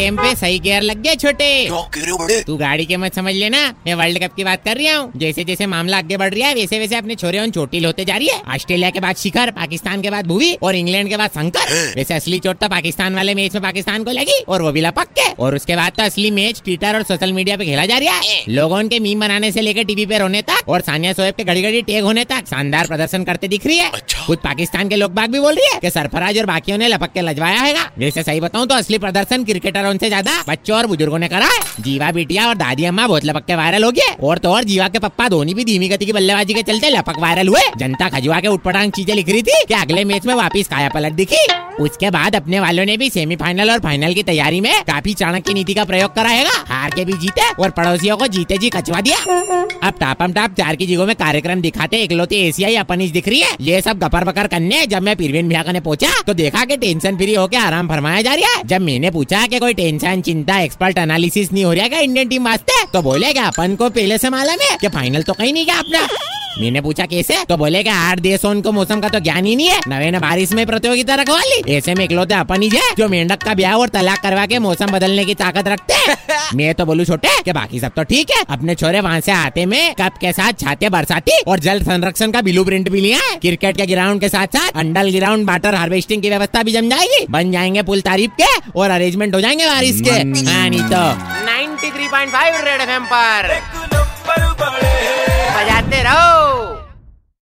सही पे सही गेयर लग गया छोटे। तू गाड़ी के मत समझ लेना मैं वर्ल्ड कप की बात कर रहा हूँ। जैसे जैसे मामला आगे बढ़ रहा है वैसे वैसे अपने छोरे उन चोटिल होते जा रही है। ऑस्ट्रेलिया के बाद शिखर पाकिस्तान के बाद भूवी और इंग्लैंड के बाद शंकर। वैसे असली चोट तो पाकिस्तान वाले मैच में पाकिस्तान को लगी और वो भी लपक के। और उसके बाद तो असली मैच ट्विटर और सोशल मीडिया पे खेला जा रहा है। लोगों के मीम बनाने से लेकर टीवी पे रोने तक और सानिया सोएब के घड़ी घड़ी टेग होने तक शानदार प्रदर्शन करते दिख रही है। खुद पाकिस्तान के लोग बाग भी बोल रही है कि सरफराज और बाकियों ने लपक के लजवाया है वैसे सही बताऊँ तो असली प्रदर्शन क्रिकेटरों से ज़्यादा बच्चों और बुज़ुर्गों ने करा है। जीवा बिटिया और दादी अम्मा बहुत लपक के वायरल हो गए और तो और जीवा के पप्पा धोनी भी धीमी गति की बल्लेबाजी के चलते लपक वायरल हुए। जनता खजुआ के उठपटांग चीज़ें लिख रही थी कि अगले मैच में वापिस काया पलट दिखी। उसके बाद अपने वालों ने भी सेमीफाइनल और फाइनल की तैयारी में काफ़ी चाणक्य नीति का प्रयोग कराएगा हार के भी जीते और पड़ोसियों को जीते जी कचवा दिया। अब टापम टाप चार की जगहों में कार्यक्रम दिखाते इकलौती एशियाई अपनीज दिख रही है। ये सब गपर बकर करने जब मैं पीरवीन भैया ने पूछा तो देखा की टेंशन फ्री होके आराम फरमाया जा रहा है। जब मैंने पूछा की कोई टेंशन, चिंता एक्सपर्ट एनालिसिस नहीं हो रहा क्या इंडियन टीम वास्ते तो बोलेगा अपन को पहले से मालूम है कि फाइनल तो कहीं नहीं गया अपना। मैंने पूछा कैसे? तो बोले कि आठ देशों उनको मौसम का तो ज्ञान ही नहीं है। नवे न बारिश में प्रतियोगिता रखवा ली। ऐसे में इकलौते अपन ही है जो मेंढक का ब्याह और तलाक करवा के मौसम बदलने की ताकत रखते हैं। मैं तो बोलू छोटे कि बाकी सब तो ठीक है। अपने छोरे वहाँ से आते में कप के साथ छाते बरसाती और जल संरक्षण का बिलू प्रिंट भी लिया है। क्रिकेट के ग्राउंड के साथ साथ अंडल ग्राउंड वाटर हार्वेस्टिंग की व्यवस्था भी जम जाएगी बन जाएँगे पुल तारीफ़ के और अरेंजमेंट हो जाएँगे बारिश के। हाँ नहीं तो। 93.5 रेड एफएम पर एक नंबर बड़े बजाते रहो